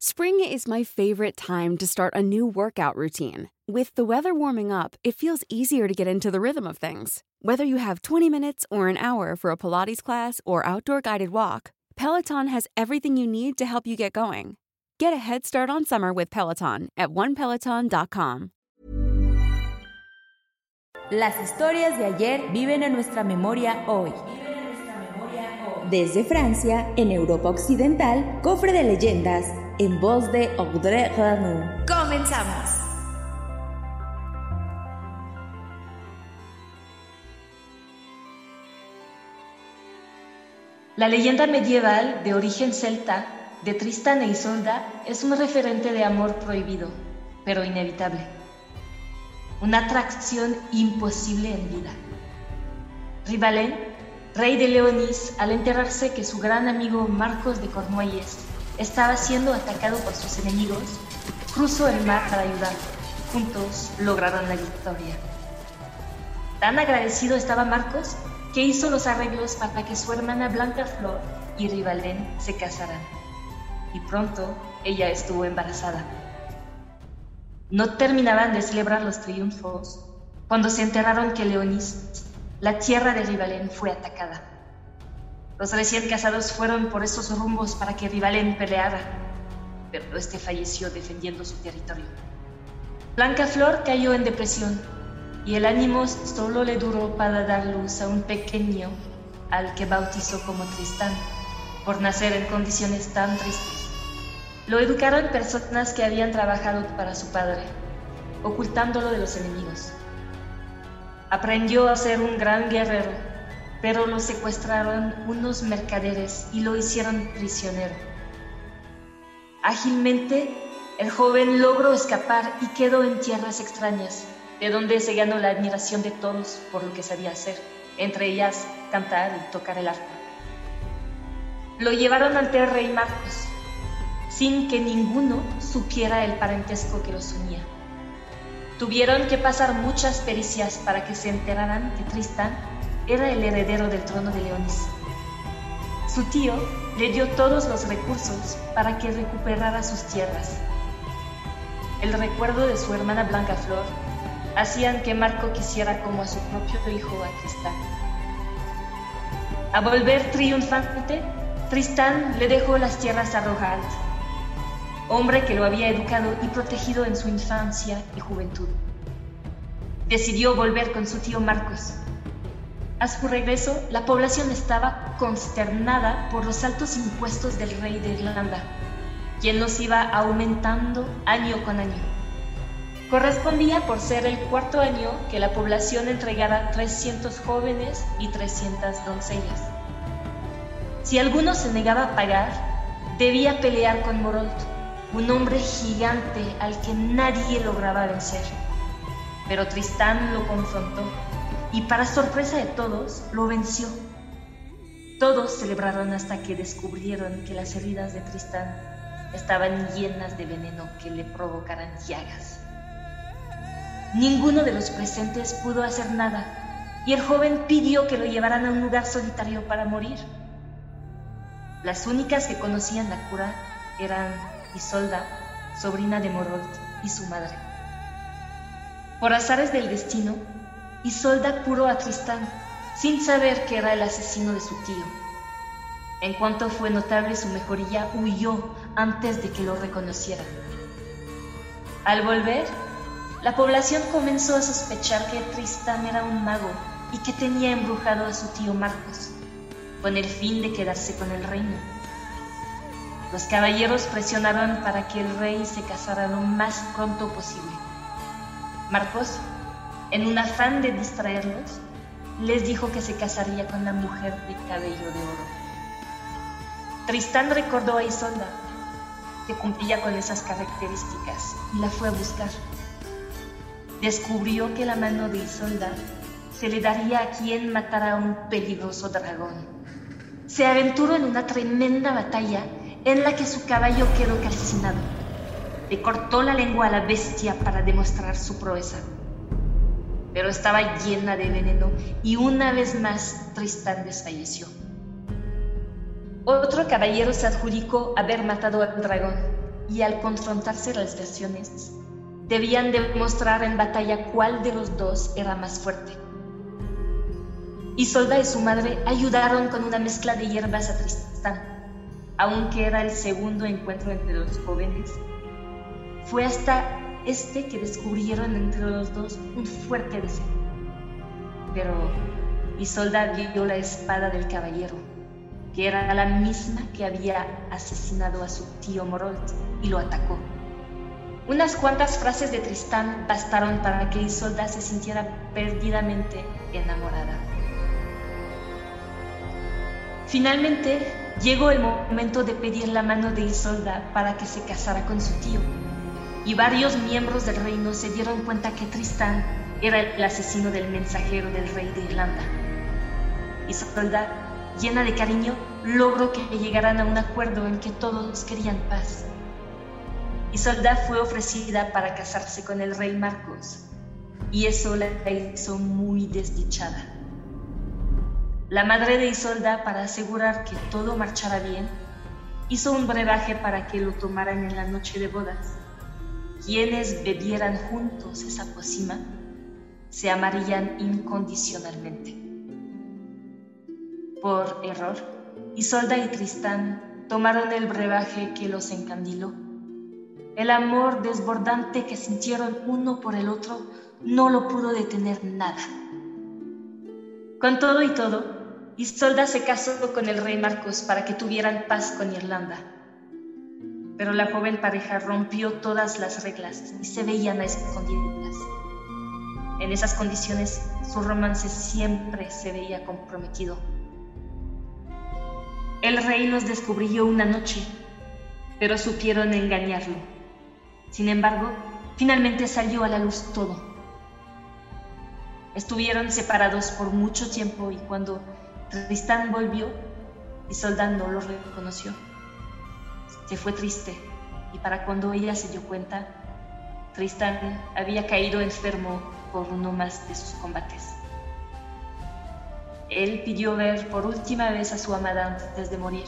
Spring is my favorite time to start a new workout routine. With the weather warming up, it feels easier to get into the rhythm of things. Whether you have 20 minutes or an hour for a Pilates class or outdoor guided walk, Peloton has everything you need to help you get going. Get a head start on summer with Peloton at onepeloton.com. Las historias de ayer viven en nuestra memoria hoy. Desde Francia, en Europa Occidental, Cofre de Leyendas, en voz de Audrey Ranu. ¡Comenzamos! La leyenda medieval de origen celta de Tristán e Isolda es un referente de amor prohibido, pero inevitable. Una atracción imposible en vida. Rivalén, rey de Leonis, al enterarse que su gran amigo Marcos de Cornualles estaba siendo atacado por sus enemigos, cruzó el mar para ayudar. Juntos lograron la victoria. Tan agradecido estaba Marcos que hizo los arreglos para que su hermana Blanca Flor y Rivaldén se casaran. Y pronto ella estuvo embarazada. No terminaban de celebrar los triunfos cuando se enteraron que Leonis, la tierra de Rivaldén, fue atacada. Los recién casados fueron por esos rumbos para que Rivalén peleara, pero este falleció defendiendo su territorio. Blanca Flor cayó en depresión y el ánimo solo le duró para dar luz a un pequeño al que bautizó como Tristán, por nacer en condiciones tan tristes. Lo educaron personas que habían trabajado para su padre, ocultándolo de los enemigos. Aprendió a ser un gran guerrero pero lo secuestraron unos mercaderes y lo hicieron prisionero. Ágilmente, el joven logró escapar y quedó en tierras extrañas, de donde se ganó la admiración de todos por lo que sabía hacer, entre ellas cantar y tocar el arpa. Lo llevaron ante el rey Marcos, sin que ninguno supiera el parentesco que los unía. Tuvieron que pasar muchas pericias para que se enteraran que Tristán era el heredero del trono de Leonis. Su tío le dio todos los recursos para que recuperara sus tierras. El recuerdo de su hermana Blanca Flor hacían que Marco quisiera como a su propio hijo a Tristán. A volver triunfante, Tristán le dejó las tierras a Rohald, hombre que lo había educado y protegido en su infancia y juventud. Decidió volver con su tío Marcos, a su regreso, la población estaba consternada por los altos impuestos del rey de Irlanda, quien los iba aumentando año con año. Correspondía por ser el cuarto año que la población entregara 300 jóvenes y 300 doncellas. Si alguno se negaba a pagar, debía pelear con Morolt, un hombre gigante al que nadie lograba vencer. Pero Tristán lo confrontó y para sorpresa de todos, lo venció. Todos celebraron hasta que descubrieron que las heridas de Tristán estaban llenas de veneno que le provocaran llagas. Ninguno de los presentes pudo hacer nada y el joven pidió que lo llevaran a un lugar solitario para morir. Las únicas que conocían la cura eran Isolda, sobrina de Morolt, y su madre. Por azares del destino, Isolda curó a Tristán sin saber que era el asesino de su tío. En cuanto fue notable su mejoría, huyó antes de que lo reconociera. Al volver, la población comenzó a sospechar que Tristán era un mago y que tenía embrujado a su tío Marcos, con el fin de quedarse con el reino. Los caballeros presionaron para que el rey se casara lo más pronto posible. Marcos en un afán de distraerlos, les dijo que se casaría con la mujer de cabello de oro. Tristán recordó a Isolda, que cumplía con esas características, y la fue a buscar. Descubrió que la mano de Isolda se le daría a quien matara a un peligroso dragón. Se aventuró en una tremenda batalla en la que su caballo quedó calcinado. Le cortó la lengua a la bestia para demostrar su proeza pero estaba llena de veneno y una vez más Tristán desfalleció. Otro caballero se adjudicó haber matado al dragón, y al confrontarse las versiones, debían demostrar en batalla cuál de los dos era más fuerte. Isolda y su madre ayudaron con una mezcla de hierbas a Tristán, aunque era el segundo encuentro entre los jóvenes. Fue hasta este que descubrieron entre los dos un fuerte deseo. Pero Isolda vio la espada del caballero, que era la misma que había asesinado a su tío Morolt, y lo atacó. Unas cuantas frases de Tristán bastaron para que Isolda se sintiera perdidamente enamorada. Finalmente, llegó el momento de pedir la mano de Isolda para que se casara con su tío, y varios miembros del reino se dieron cuenta que Tristán era el asesino del mensajero del rey de Irlanda. Isolda, llena de cariño, logró que llegaran a un acuerdo en que todos querían paz. Isolda fue ofrecida para casarse con el rey Marcos, y eso la hizo muy desdichada. La madre de Isolda, para asegurar que todo marchara bien, hizo un brebaje para que lo tomaran en la noche de bodas. Quienes bebieran juntos esa pócima se amarían incondicionalmente. Por error, Isolda y Tristán tomaron el brebaje que los encandiló el amor desbordante que sintieron uno por el otro no lo pudo detener nada. Con todo y todo, Isolda se casó con el rey Marcos para que tuvieran paz con Irlanda. Pero la joven pareja rompió todas las reglas y se veían a escondidas. En esas condiciones, su romance siempre se veía comprometido. El rey los descubrió una noche, pero supieron engañarlo sin embargo, finalmente salió a la luz todo. Estuvieron separados por mucho tiempo y cuando Tristán volvió, Isolda no lo reconoció. Se fue triste y para cuando ella se dio cuenta, Tristán había caído enfermo por uno más de sus combates. Él pidió ver por última vez a su amada antes de morir,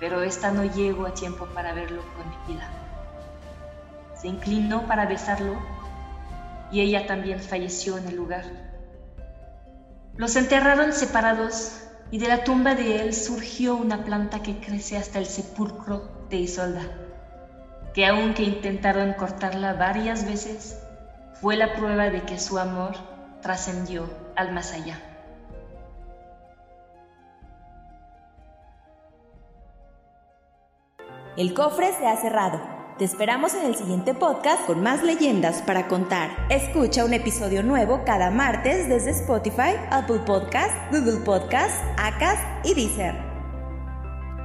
pero esta no llegó a tiempo para verlo con vida se inclinó para besarlo y ella también falleció en el lugar. Los enterraron separados y de la tumba de él surgió una planta que crece hasta el sepulcro de Isolda, que aunque intentaron cortarla varias veces, fue la prueba de que su amor trascendió al más allá. El cofre se ha cerrado. Te esperamos en el siguiente podcast con más leyendas para contar. Escucha un episodio nuevo cada martes desde Spotify, Apple Podcast, Google Podcast, Acast y Deezer.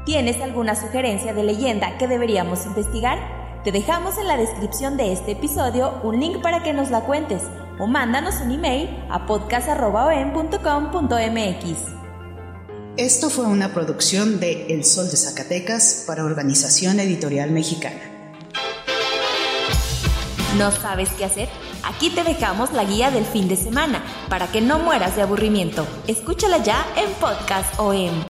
¿Tienes alguna sugerencia de leyenda que deberíamos investigar? Te dejamos en la descripción de este episodio un link para que nos la cuentes o mándanos un email a podcast.com.mx. Esto fue una producción de El Sol de Zacatecas para Organización Editorial Mexicana. ¿No sabes qué hacer? Aquí te dejamos la guía del fin de semana para que no mueras de aburrimiento. Escúchala ya en Podcast OM.